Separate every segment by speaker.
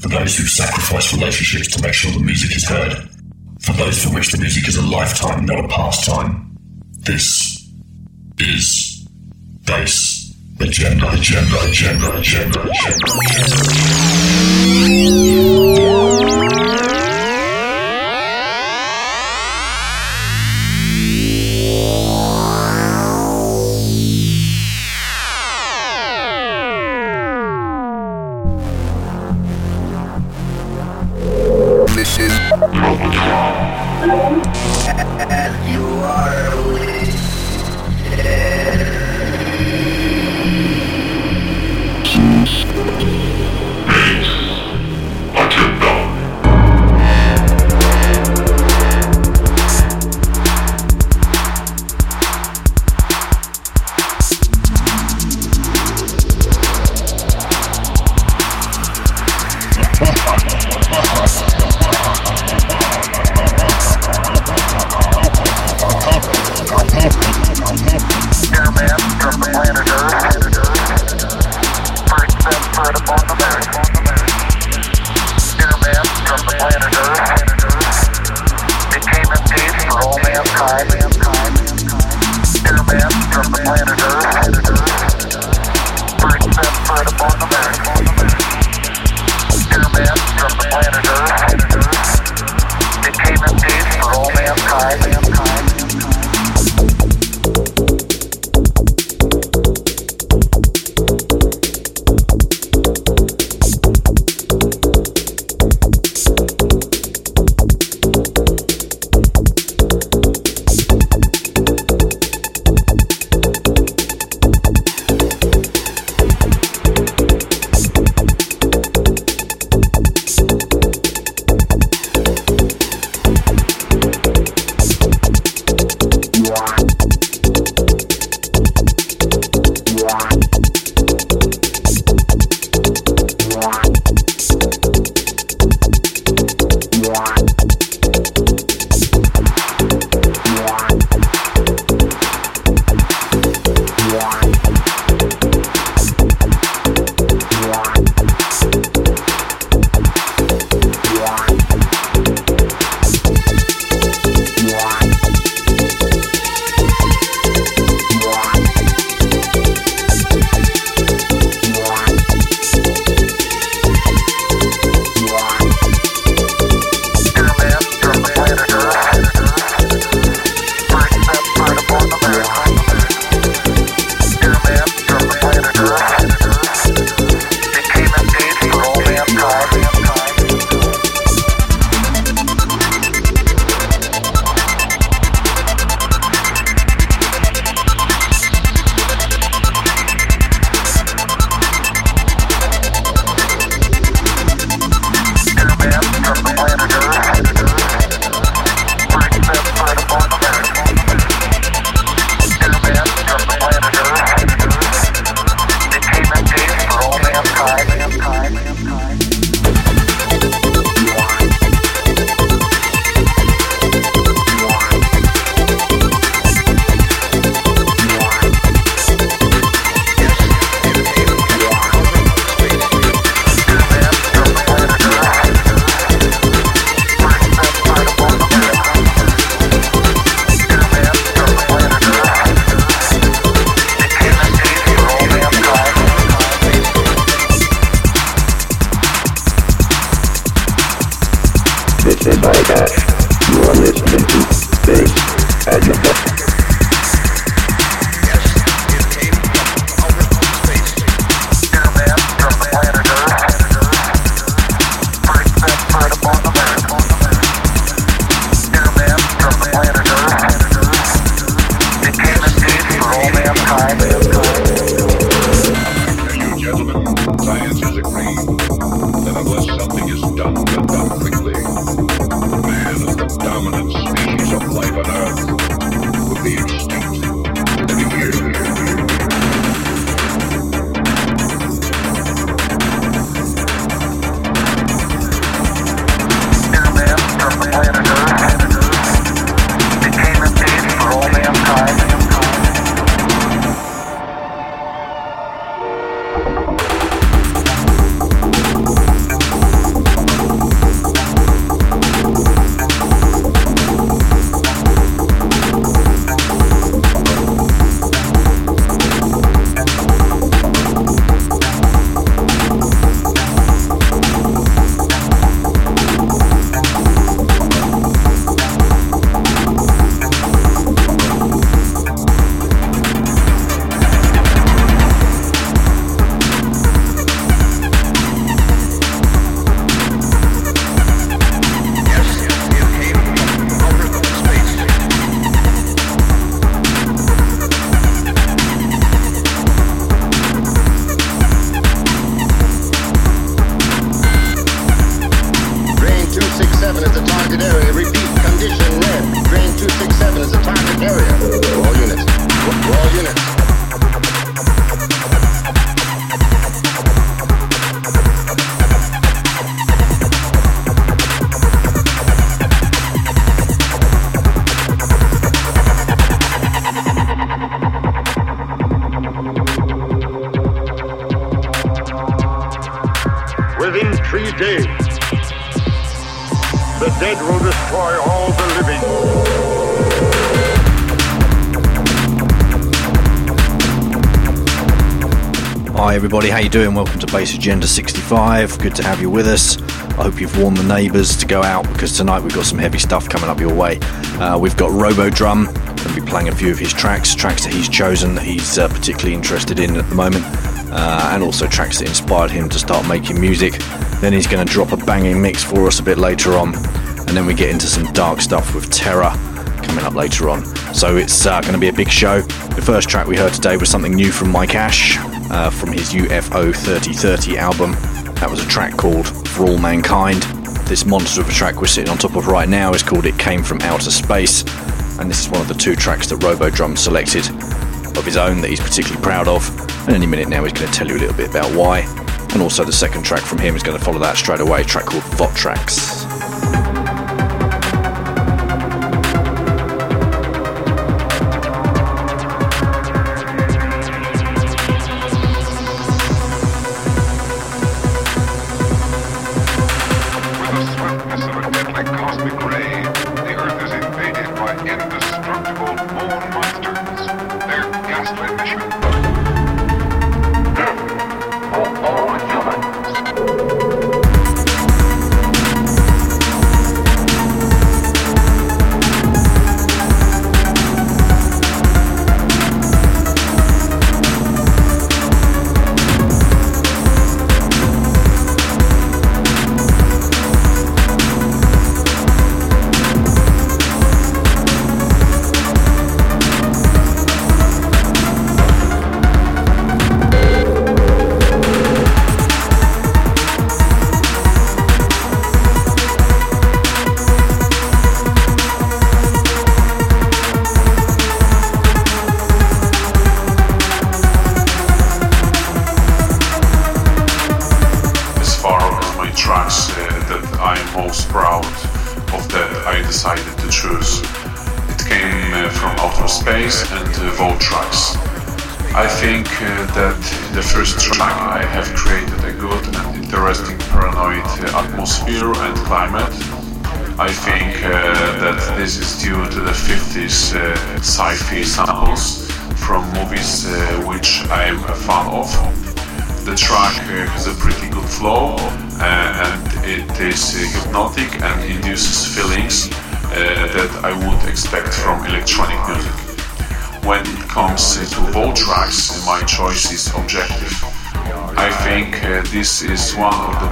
Speaker 1: For those who sacrifice relationships to make sure the music is heard. For those for which the music is a lifetime, not a pastime. This is Bass Agenda, Agenda, Agenda, Agenda, Agenda, Agenda.
Speaker 2: Everybody, how you doing? Welcome to Bass Agenda 65. Good to have you with us. I hope you've warned the neighbours to go out because tonight we've got some heavy stuff coming up your way. Uh, we've got Robodrum, going to be playing a few of his tracks, tracks that he's chosen that he's uh, particularly interested in at the moment, uh, and also tracks that inspired him to start making music. Then he's going to drop a banging mix for us a bit later on, and then we get into some dark stuff with Terror coming up later on. So it's uh, going to be a big show. The first track we heard today was something new from Mike Ash uh, from his UFO 3030 album. That was a track called For All Mankind. This monster of a track we're sitting on top of right now is called It Came From Outer Space, and this is one of the two tracks that Robodrum selected of his own that he's particularly proud of. And any minute now he's going to tell you a little bit about why. And also the second track from him is going to follow that straight away, track called
Speaker 3: Votrax.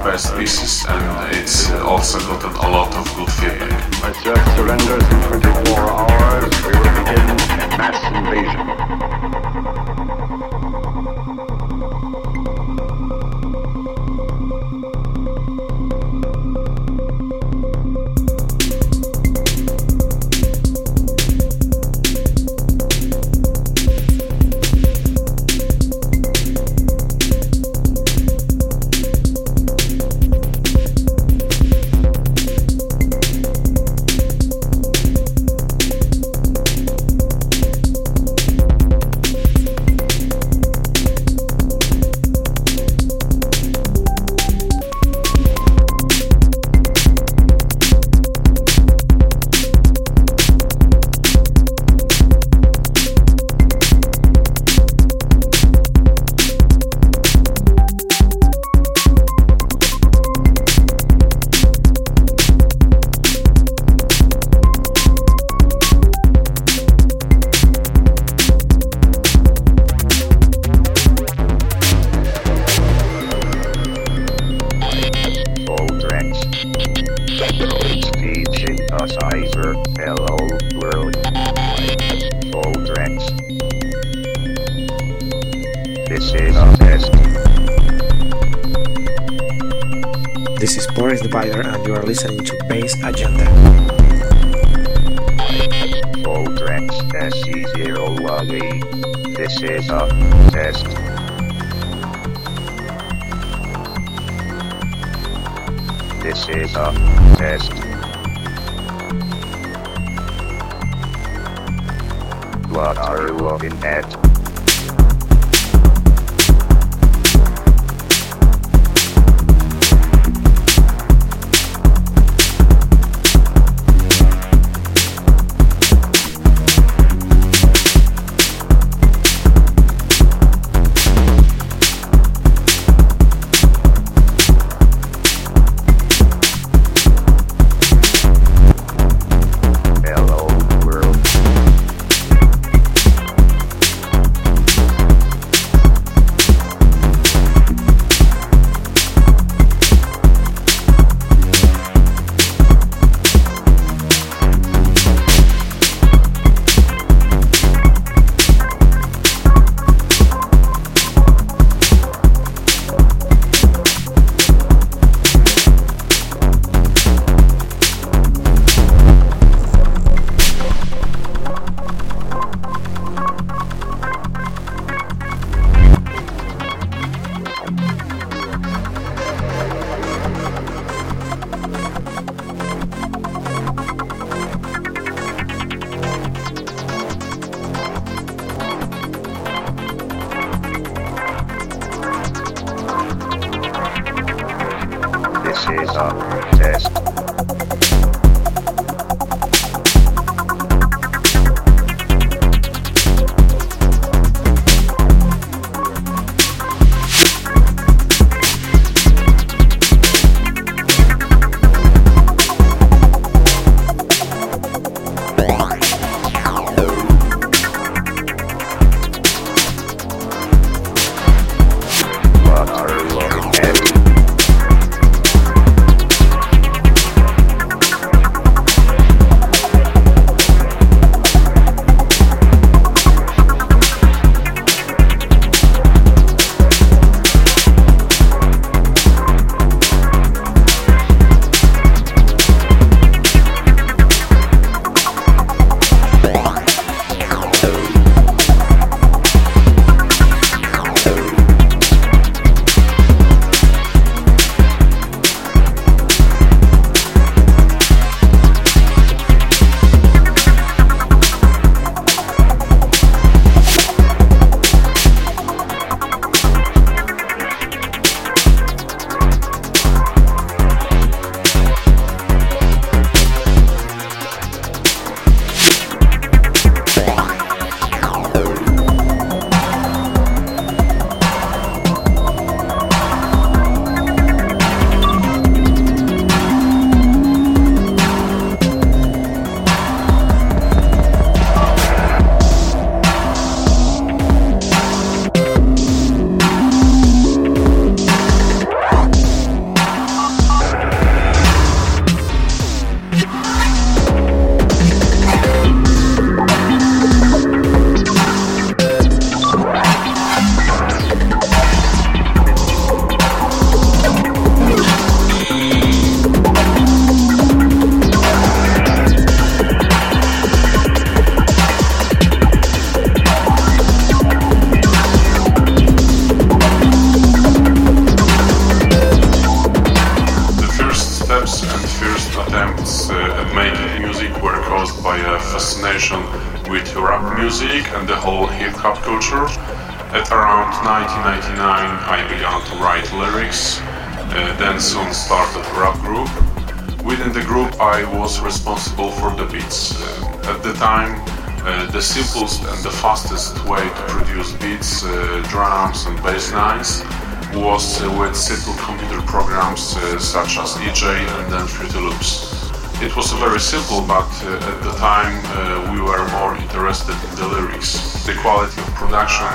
Speaker 3: Best pieces and it's uh, also gotten a lot of good feedback.
Speaker 4: My search surrenders
Speaker 3: with simple computer programs uh, such as eJay and then Fruity Loops. It was very simple, but uh, at the time uh, we were more interested in the lyrics. The quality of production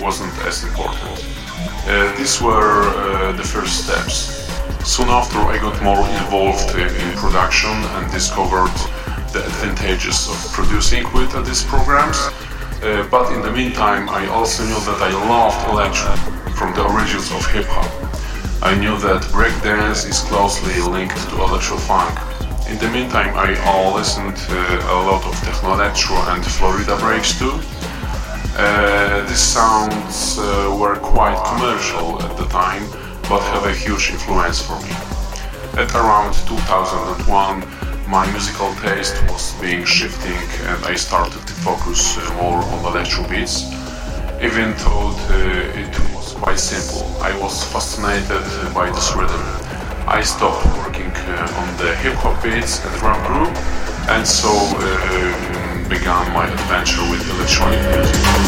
Speaker 3: wasn't as important. These were the first steps. Soon after, I got more involved in, in production and discovered the advantages of producing with uh, these programs. Uh, but in the meantime, I also knew that I loved electro from the origins of hip hop. I knew that breakdance is closely linked to electro funk. In the meantime, I listened uh, a lot of techno electro and Florida breaks too. Uh, these sounds uh, were quite commercial at the time, but have a huge influence for me. At around 2001, my musical taste was being shifting and I started to focus uh, more on electro beats. Even though uh, it quite simple, I was fascinated by this rhythm. I stopped working uh, on the hip hop beats and drum group, and so uh, began my adventure with electronic music.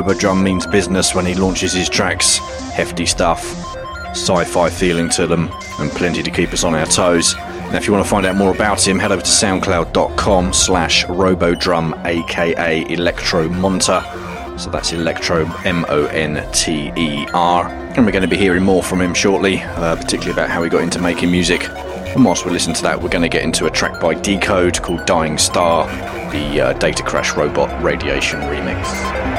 Speaker 2: Robodrum means business when he launches his tracks. Hefty stuff, sci fi feeling to them, and plenty to keep us on our toes. Now, if you want to find out more about him, head over to soundcloud.com slash robodrum, aka Electro Monter. So that's Electro M O N T E R. And we're going to be hearing more from him shortly, uh, particularly about how he got into making music. And whilst we listen to that, we're going to get into a track by Dekode called Dying Star, the uh, Datacrashrobot Radiation remix.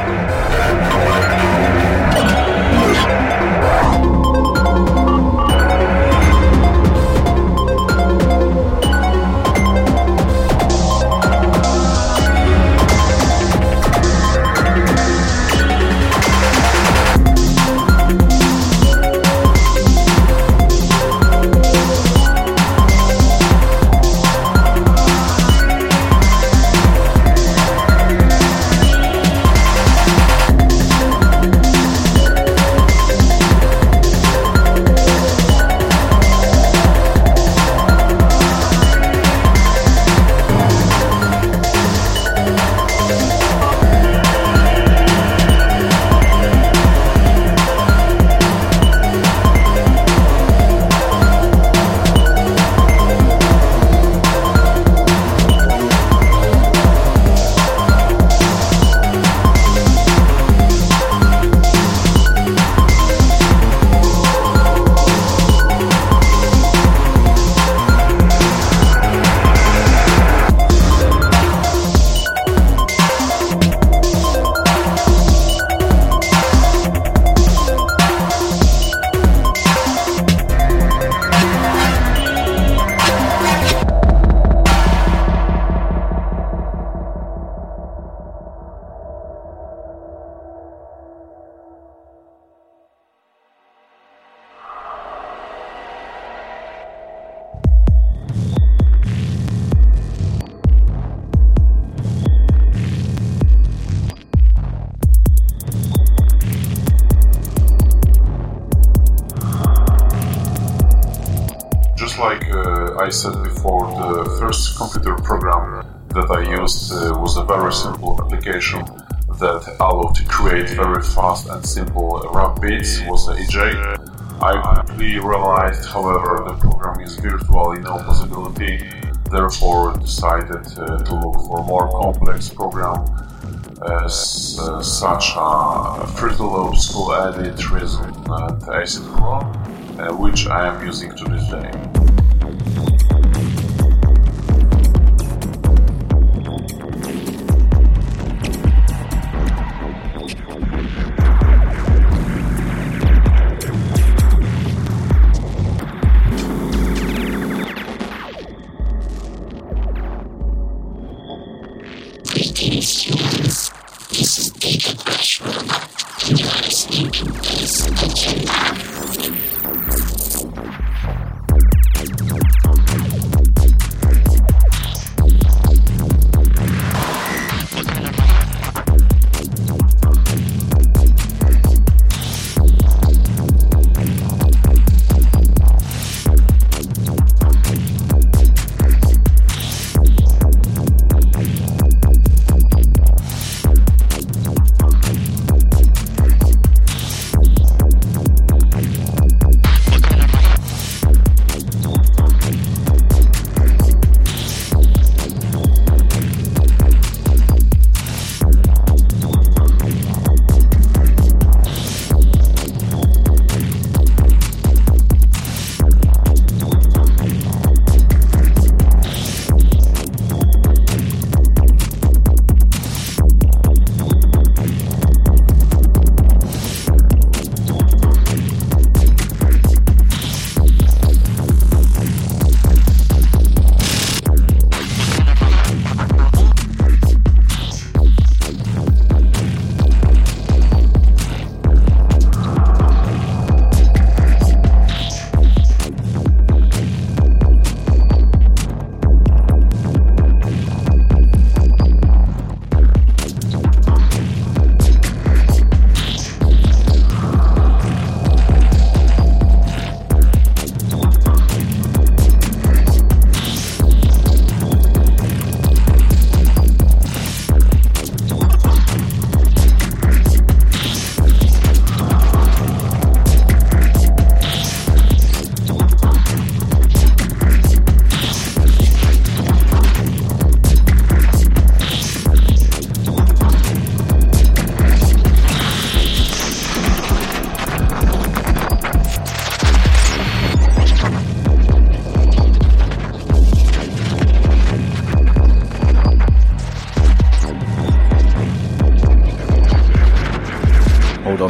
Speaker 3: Fast and simple rap beats was the eJay. I quickly realized, however, the program is virtually no possibility, therefore decided uh, to look for more complex program as uh, such a Fruity Cool Edit Reason and Acid Pro, uh, which I am using to this day.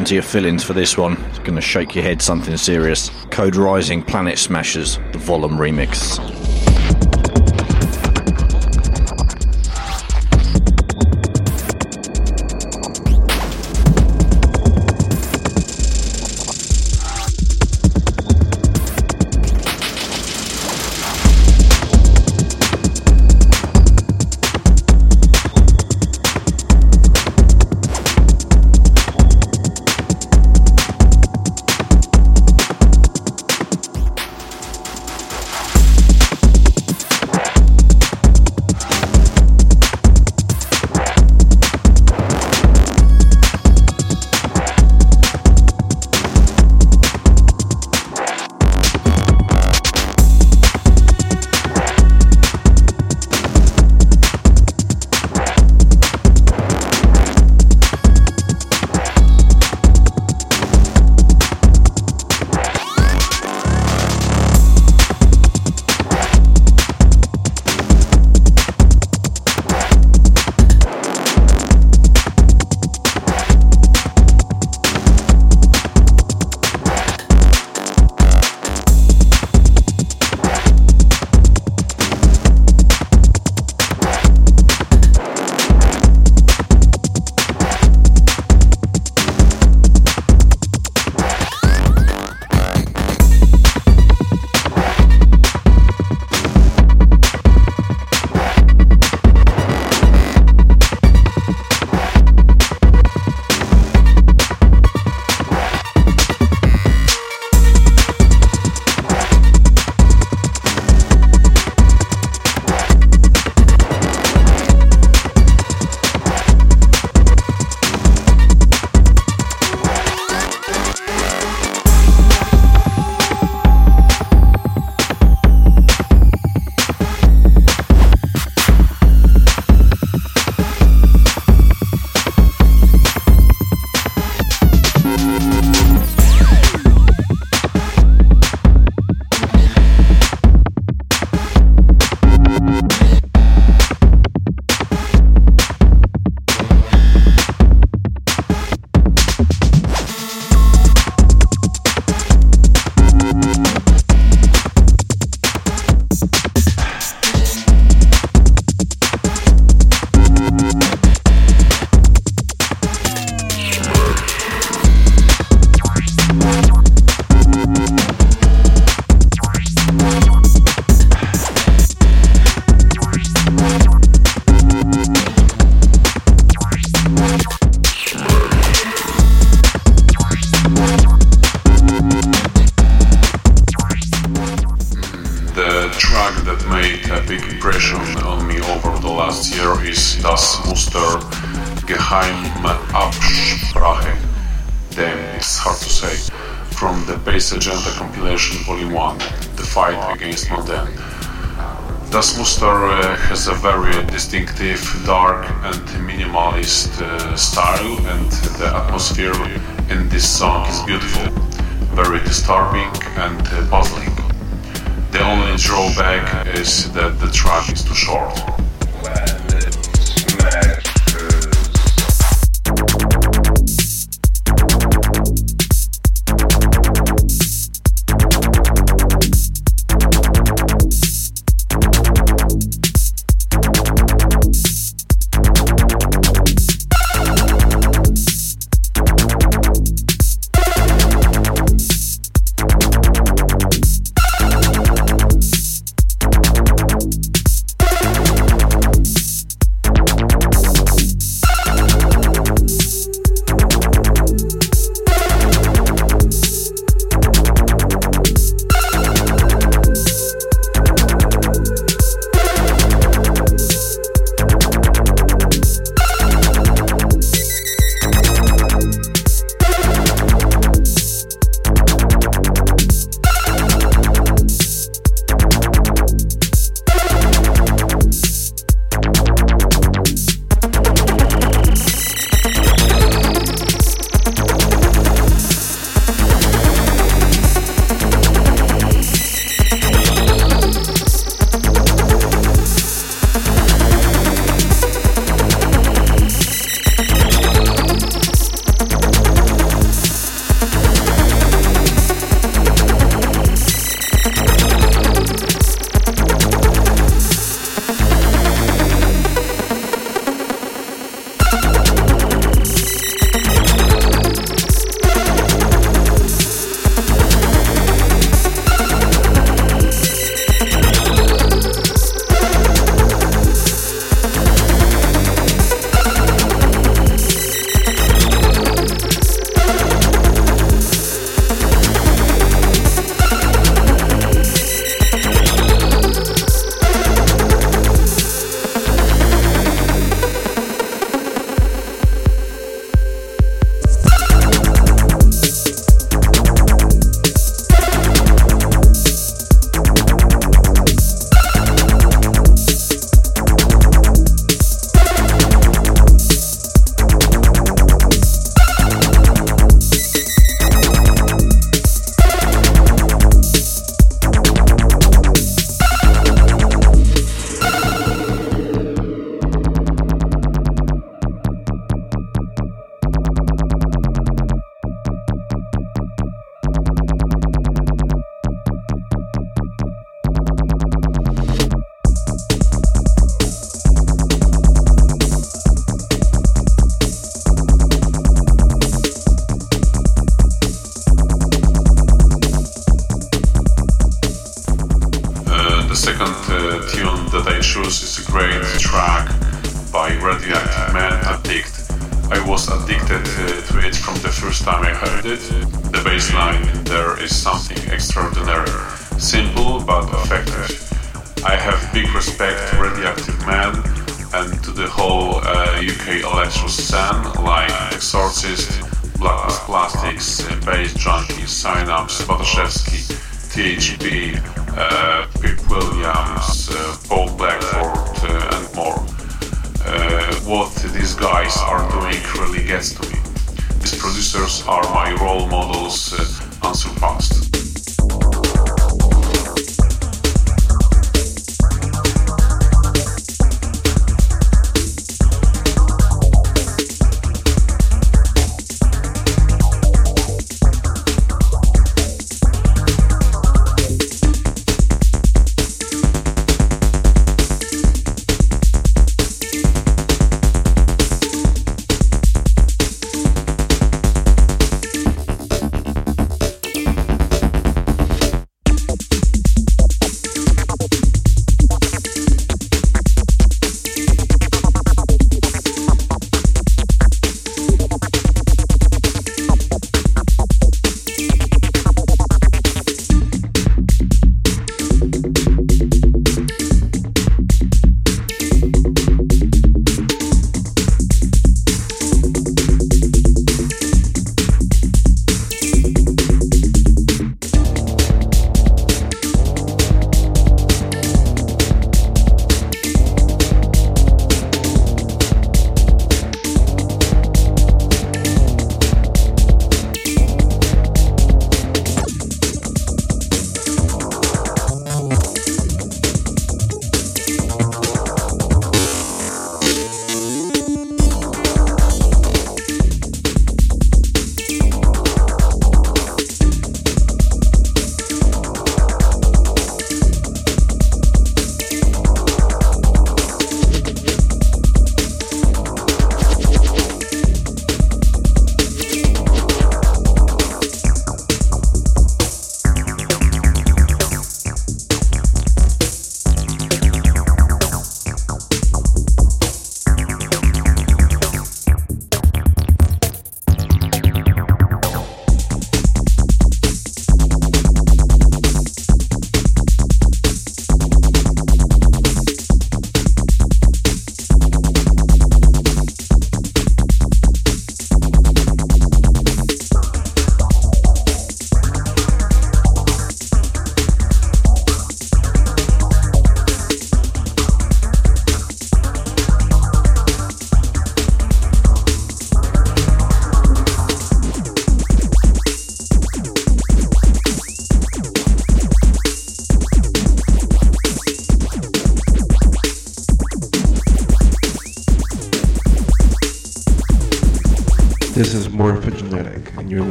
Speaker 2: Hold on to your fillings for this one. It's going to shake your head something serious. Code Rising Planet Smashers, the Volum remix.
Speaker 3: Geheime Absprache. Damn, it's hard to say. From the Bass Agenda compilation Volume 1, The Fight Against Modern. Das Muster uh, has a very distinctive, dark and minimalist uh, style and the atmosphere in this song is beautiful, very disturbing and uh, puzzling. The only drawback is that the track is too short.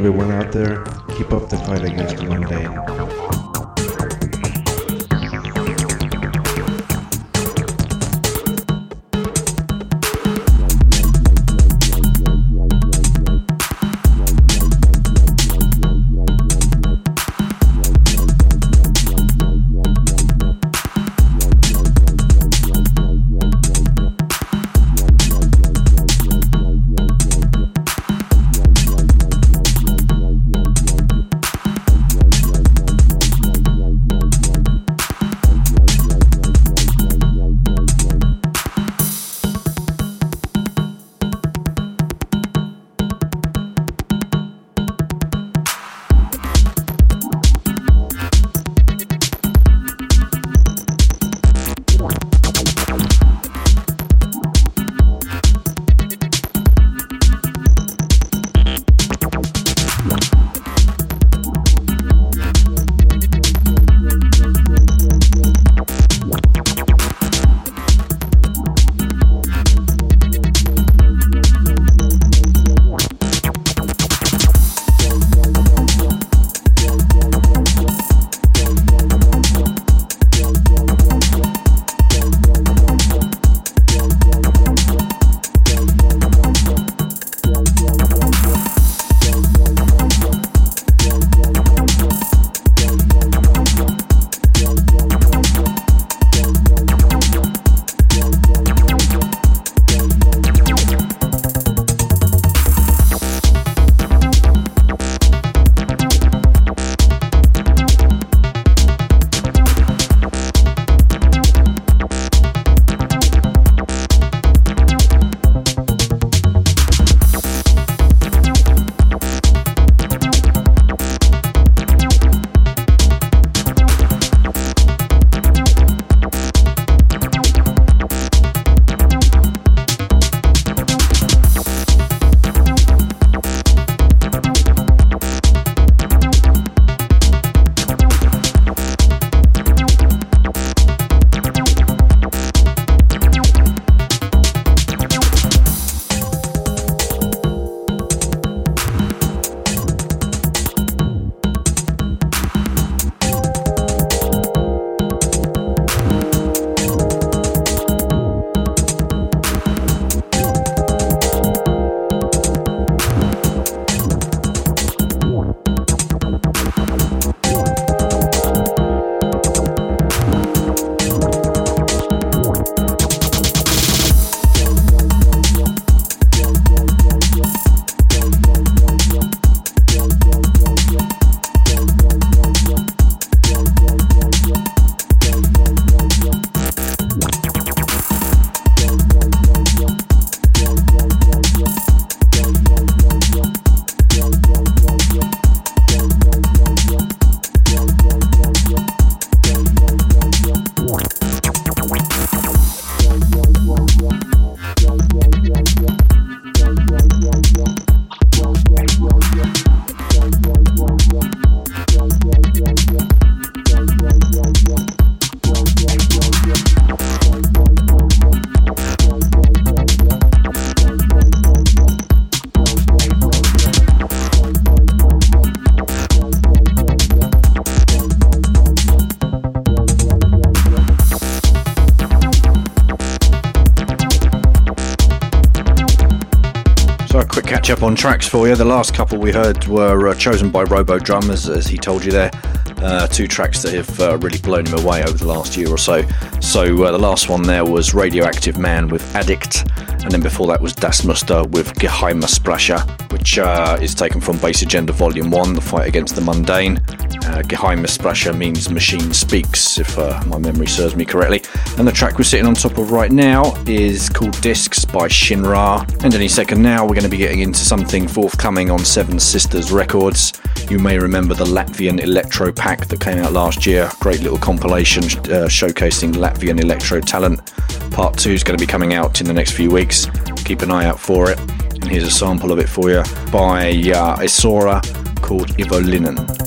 Speaker 5: Everyone out there, keep up the fight against
Speaker 2: tracks for you. The last couple we heard were uh, chosen by Robodrum, as, as, he told you there. Uh, two tracks that have uh, really blown him away over the last year or so. So uh, the last one there was Radioactive Man with Addict, and then before that was Das Muster with Geheimabsprache, which uh, is taken from Bass Agenda Volume 1, The Fight Against the Mundane. Uh, Geheimabsprache means machine speaks, if uh, my memory serves me correctly. And the track we're sitting on top of right now is called Discs by Shinra. And any second now, we're going to be getting into something forthcoming on Seven Sisters Records. You may remember the Latvian Electro Pack that came out last year. Great little compilation uh, showcasing Latvian electro talent. Part 2 is going to be coming out in the next few weeks. Keep an eye out for it. And here's a sample of it for you by uh, Isaura called Ivolinnen.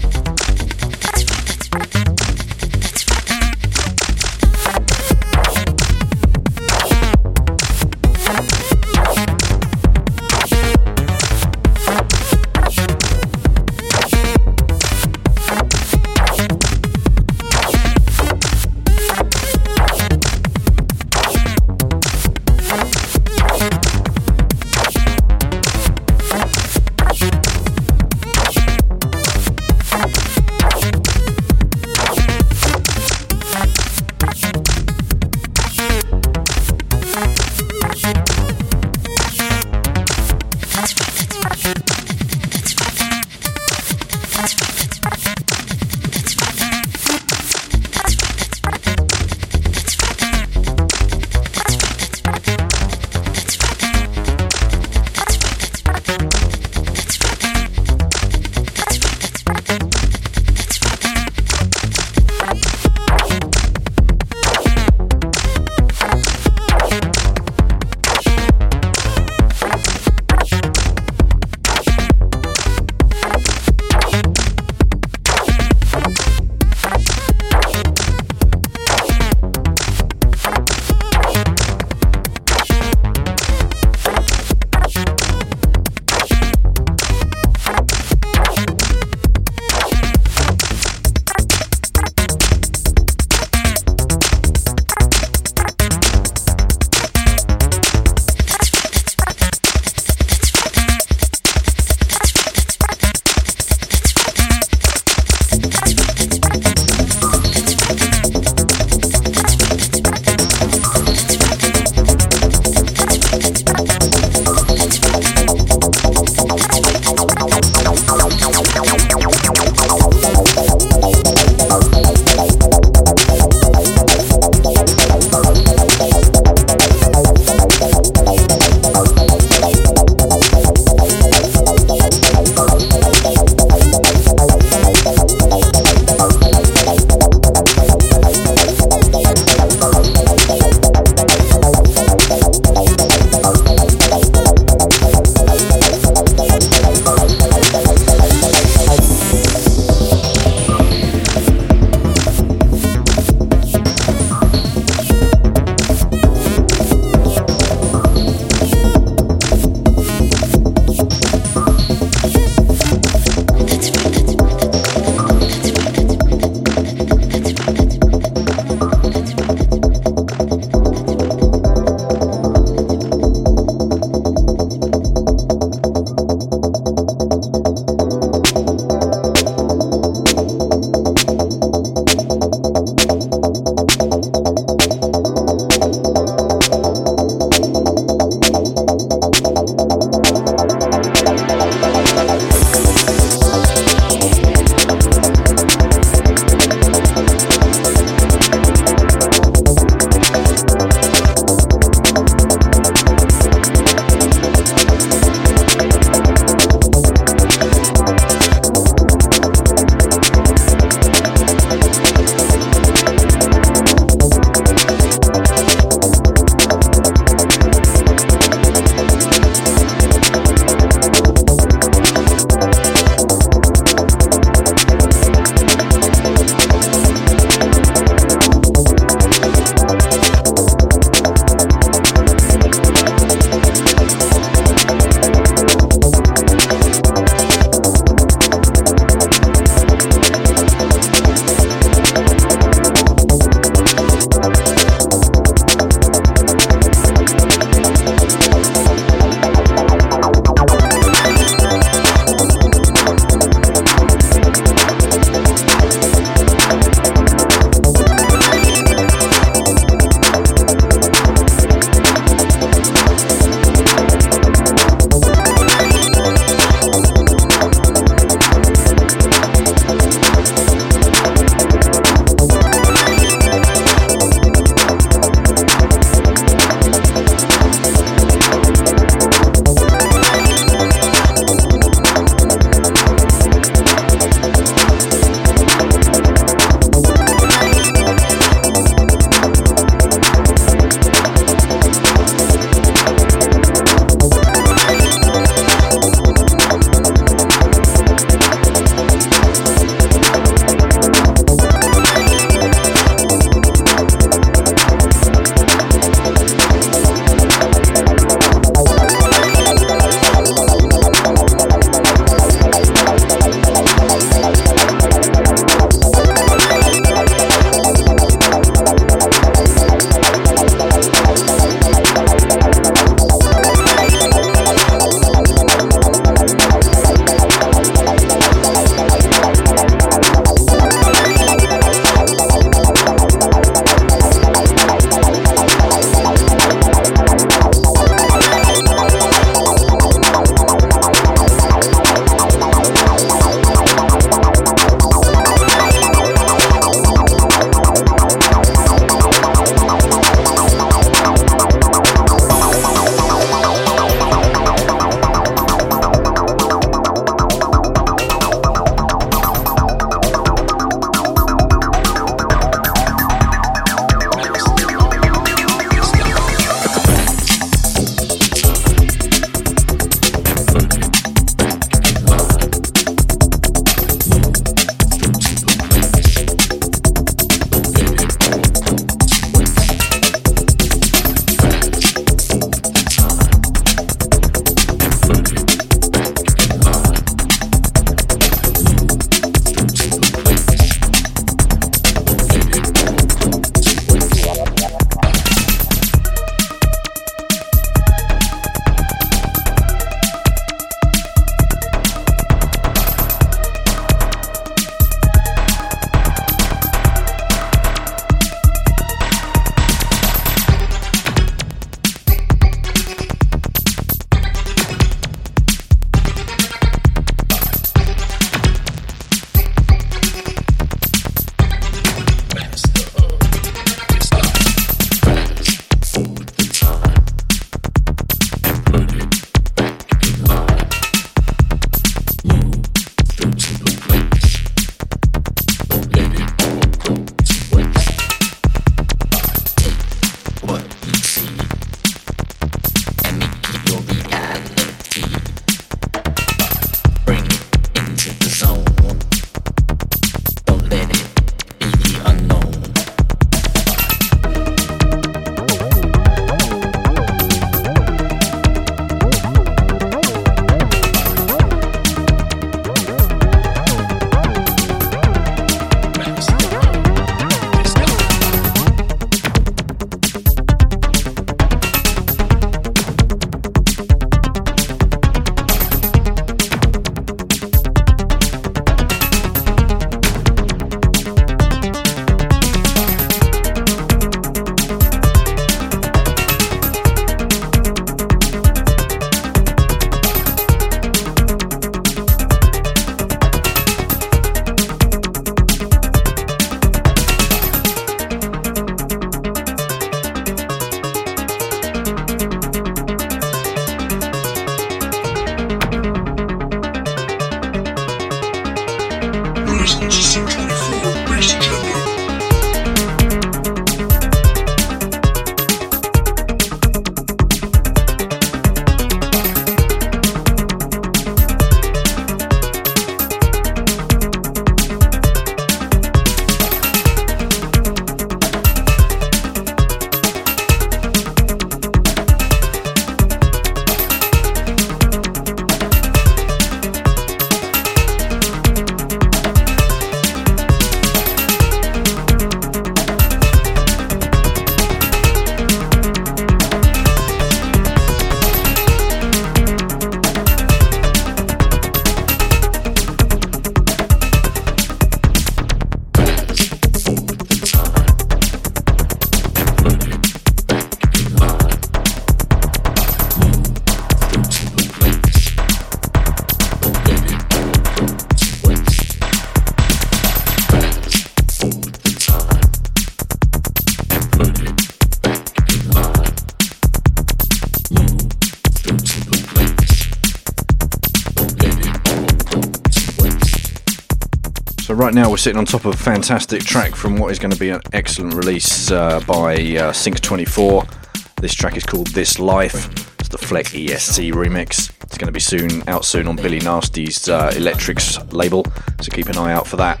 Speaker 2: Right now we're sitting on top of a fantastic track from what is going to be an excellent release uh, by uh, Sync24. This track is called This Life. It's the Fleck ESC remix. It's going to be soon out soon on Billy Nasty's uh, Electrix label, so keep an eye out for that.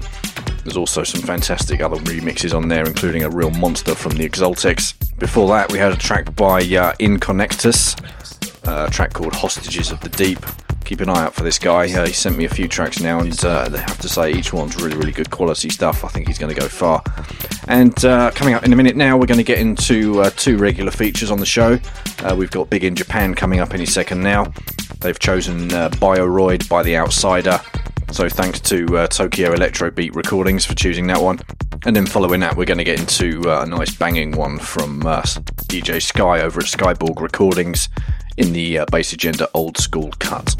Speaker 2: There's also some fantastic other remixes on there, including a real monster from the Exaltics. Before that, we had a track by uh, Inconektus, a track called Hostages of the Deep keep an eye out for this guy. Uh, he sent me a few tracks now, and uh, I have to say each one's really, really good quality stuff. I think he's going to go far. And uh, coming up in a minute now, we're going to get into uh, two regular features on the show. Uh, we've got Big in Japan coming up any second now. They've chosen uh, Bioroid by The Outsider. So thanks to Tokyo Electro Beat Recordings for choosing that one. And then following that, we're going to get into a nice banging one from DJ Sky over at Skyborg Recordings in the uh, Bass Agenda old school cut.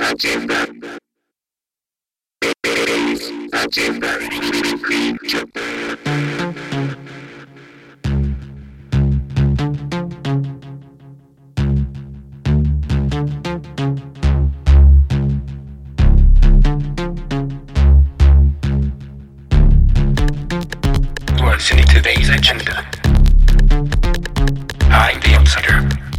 Speaker 2: Agenda. Agenda.
Speaker 3: Today's agenda. I'm the outsider.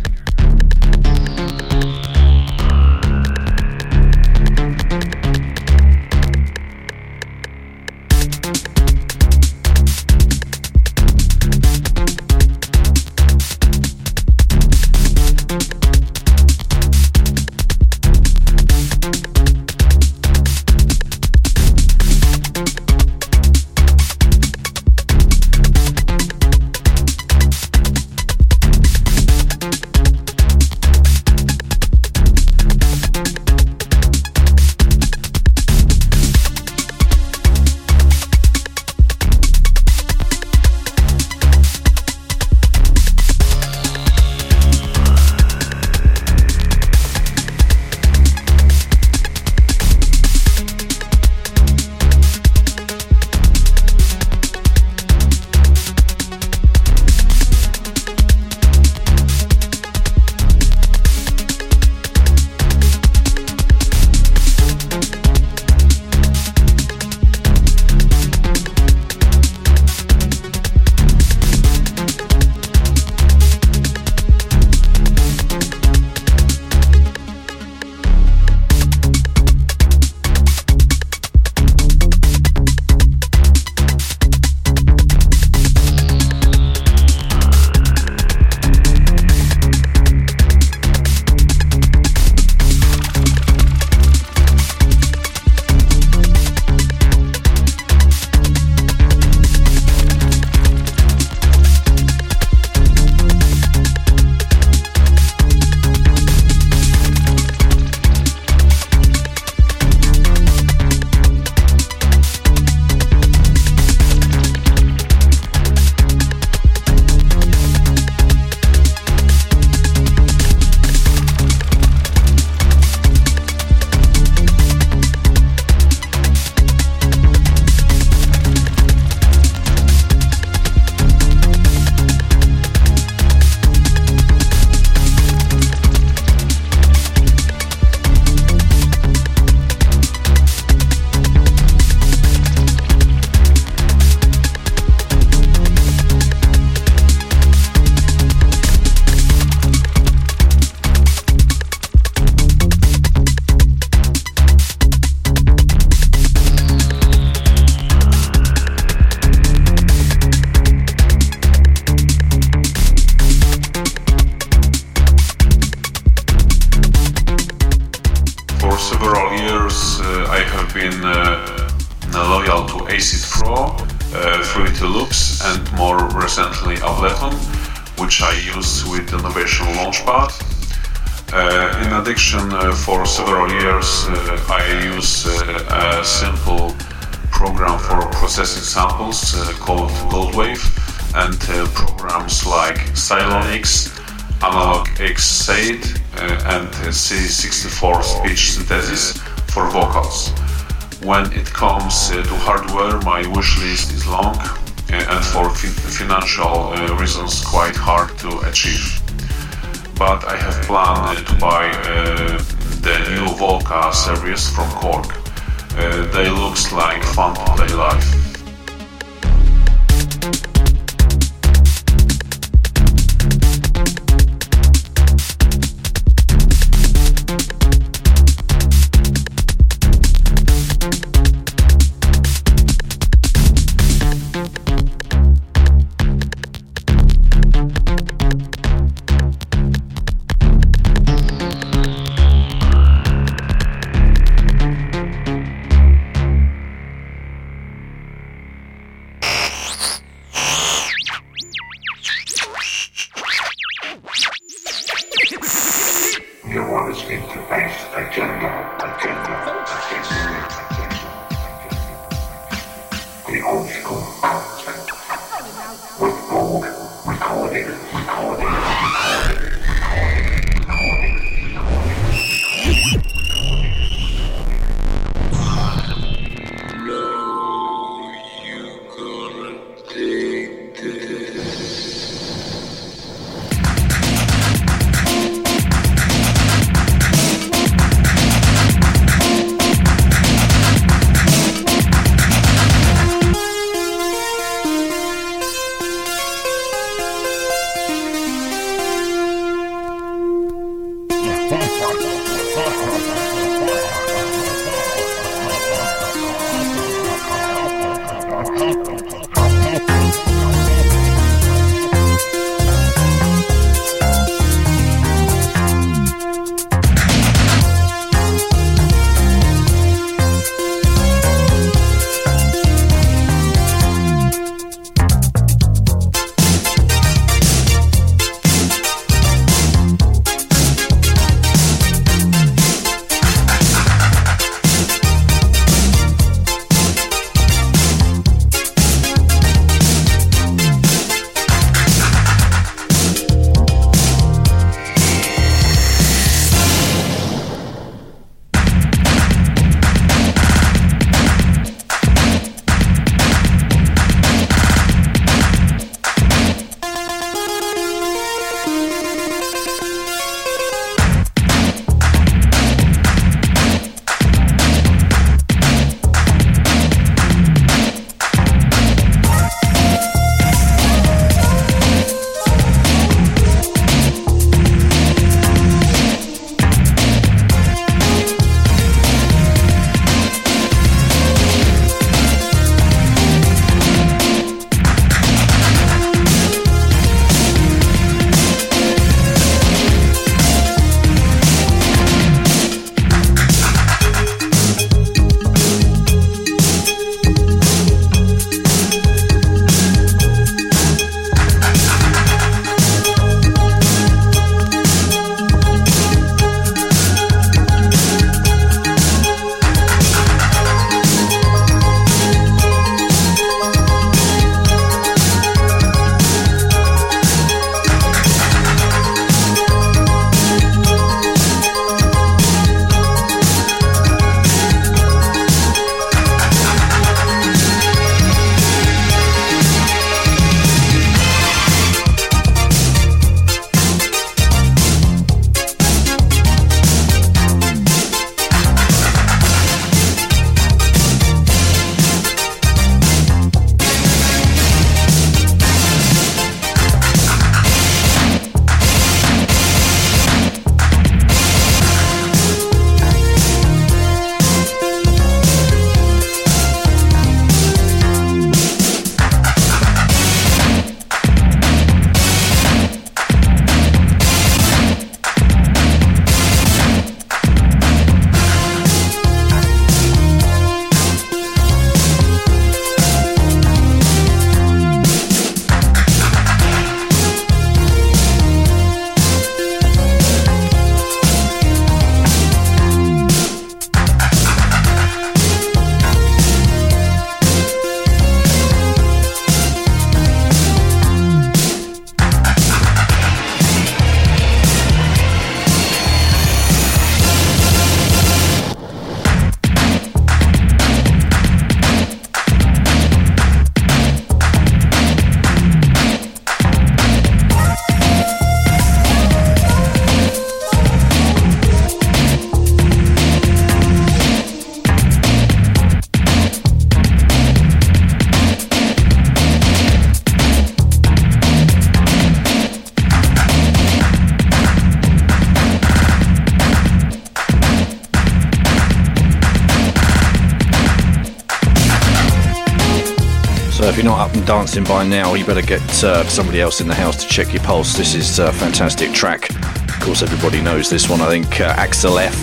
Speaker 2: If you're not up and dancing by now, you better get uh, somebody else in the house to check your pulse. This is a fantastic track. Of course, everybody knows this one. I think uh, Axel F.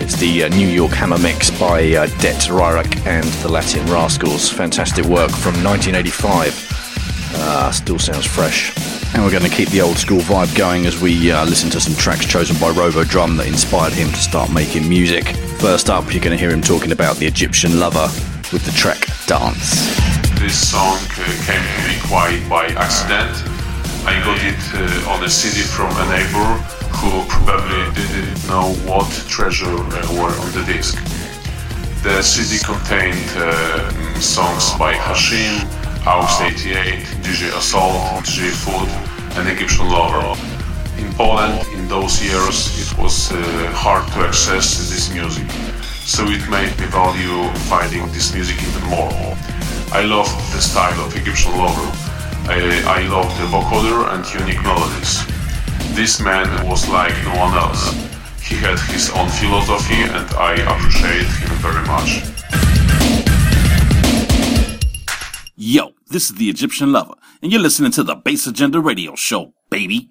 Speaker 2: It's the uh, New York Hammer Mix by uh, Det Reirruc and the Latin Rascals. Fantastic work from 1985. Uh, still sounds fresh. And we're going to keep the old school vibe going as we uh, listen to some tracks chosen by Robodrum that inspired him to start making music. First up, you're going to hear him talking about the Egyptian lover with the track Dance.
Speaker 3: This song uh, came to me quite by accident. I got it uh, on a CD from a neighbor who probably didn't know what treasure uh, were on the disc. The CD contained uh, songs by Hashim, Aux 88, DJ Assault, DJ Food, and Egyptian Lover. In Poland, in those years, it was uh, hard to access this music, so it made me value finding this music even more. I loved the style of Egyptian Lover. I, I loved the vocoder and unique melodies. This man was like no one else. He had his own philosophy and I appreciate him very much.
Speaker 6: Yo, this is the Egyptian Lover, and you're listening to the Bass Agenda Radio Show, baby.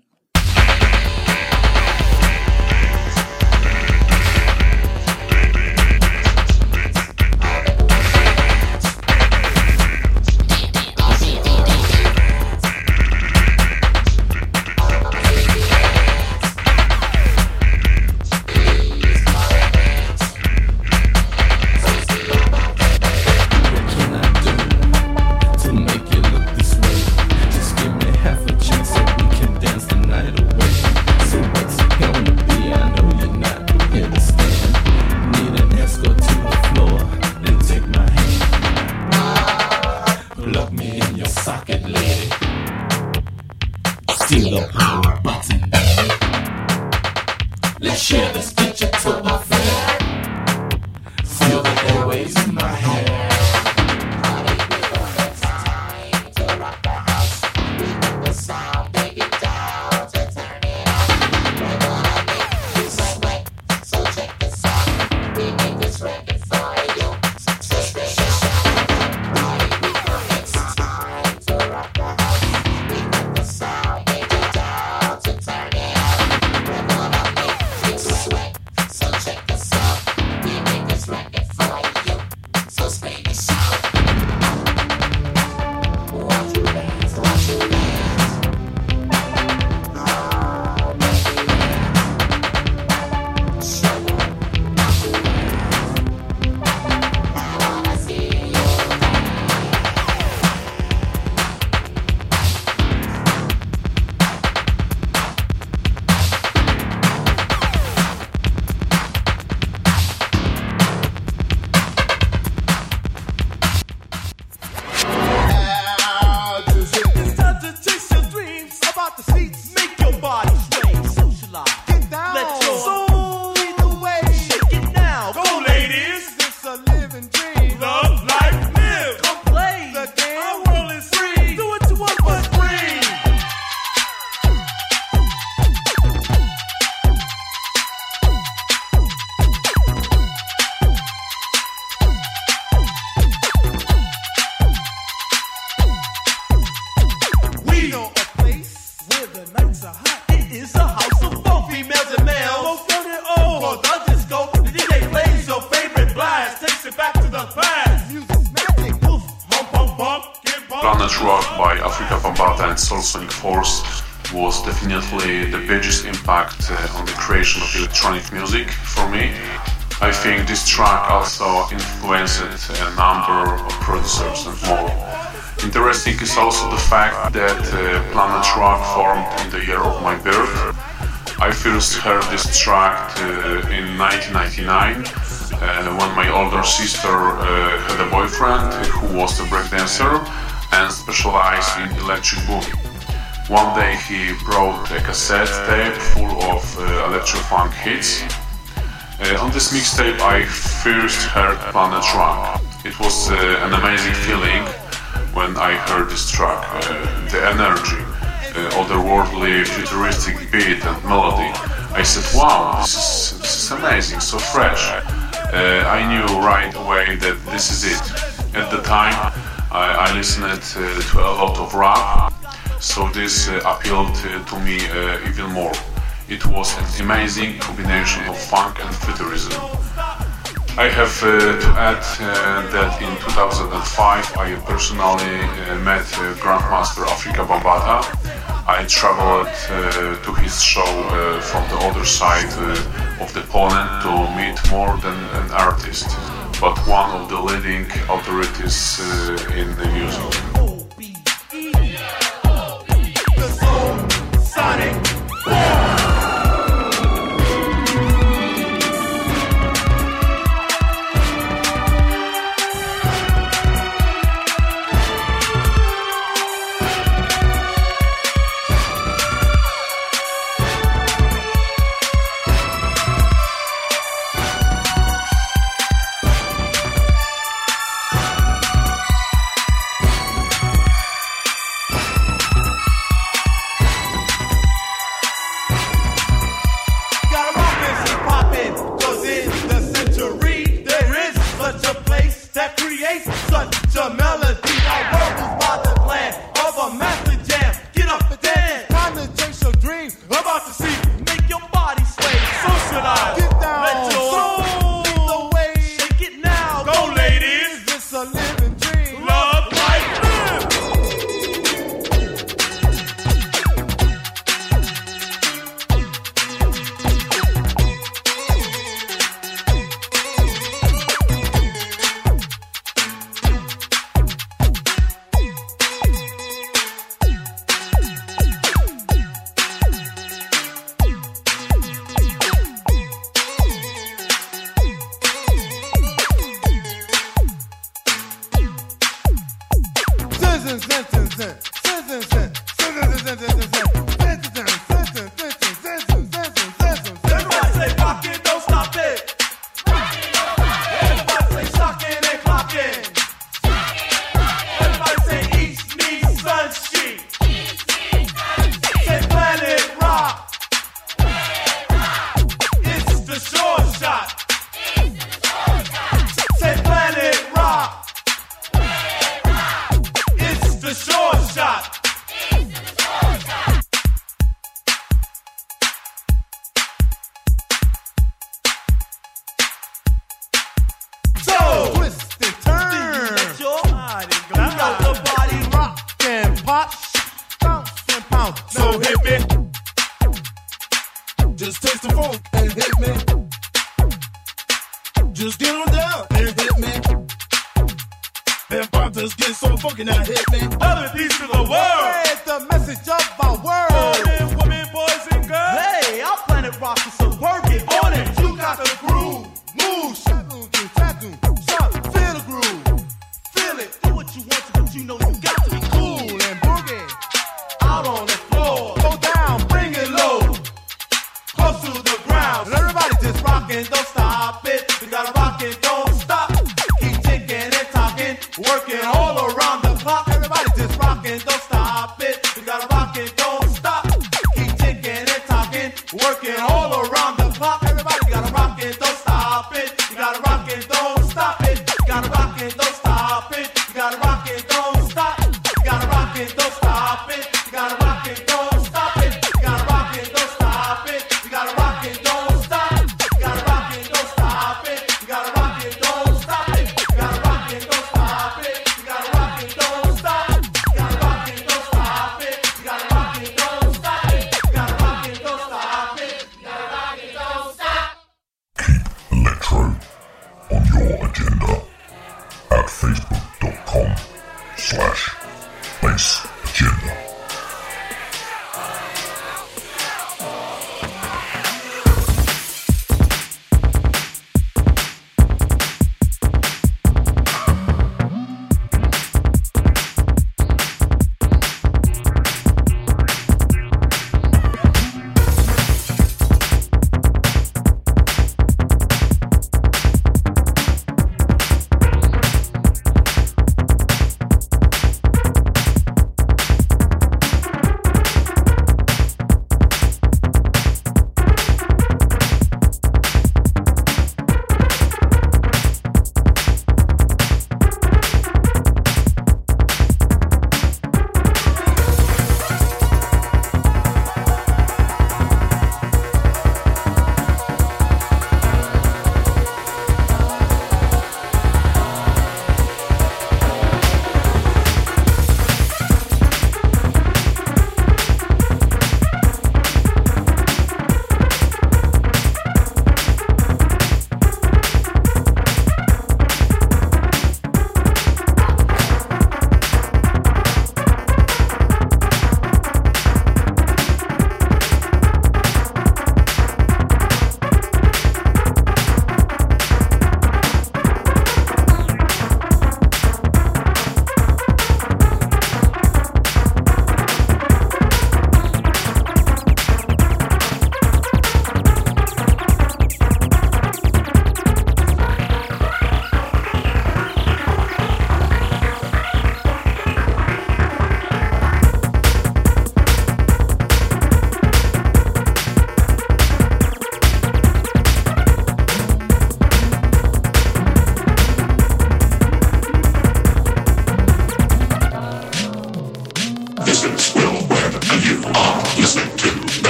Speaker 7: This
Speaker 3: track uh, in 1999 uh, when my older sister uh, had a boyfriend who was a breakdancer and specialized in electric boogie. One day he brought a cassette tape full of uh, electro funk hits. Uh, on this mixtape, I first heard Planet Rock. It was uh, an amazing feeling when I heard this track. The energy, otherworldly, futuristic beat and melody. I said, wow, this is, this is amazing, so fresh. Uh, I knew right away that this is it. At the time,
Speaker 6: I, I listened uh, to a lot of rap, so this uh, appealed to me uh, even more. It was an amazing combination of funk and futurism. I have uh, to add uh, that in 2005 I personally met Grandmaster Afrika Bambaataa I traveled uh, to his show uh, from the other side uh, of the Poland to meet more than an artist, but one of the leading authorities uh, in the music.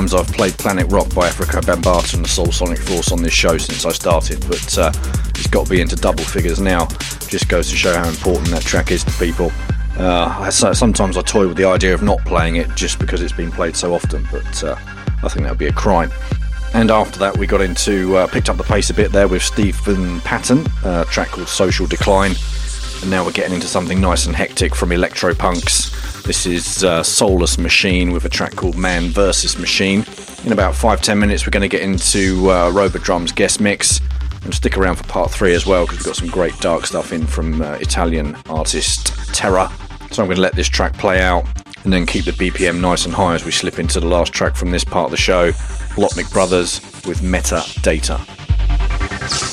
Speaker 2: Times I've played Planet Rock by Afrika Bambaataa and the Soul Sonic Force on this show since I started, but uh, it's got to be into double figures now. Just goes to show how important that track is to people. Uh, sometimes I toy with the idea of not playing it just because it's been played so often, but uh, I think that would be a crime. And after that, we got into uh, picked up the pace a bit there with Steven Patton, a track called Social Decline. And now we're getting into something nice and hectic from Electropunks. This is uh, Soulless Machine with a track called Man vs. Machine. In about five ten minutes, we're going to get into uh, Robodrum's guest mix. And stick around for part three as well because we've got some great dark stuff in from uh, Italian artist Terra. So I'm going to let this track play out and then keep the BPM nice and high as we slip into the last track from this part of the show Blotnik Brothers with Metadata.
Speaker 8: Are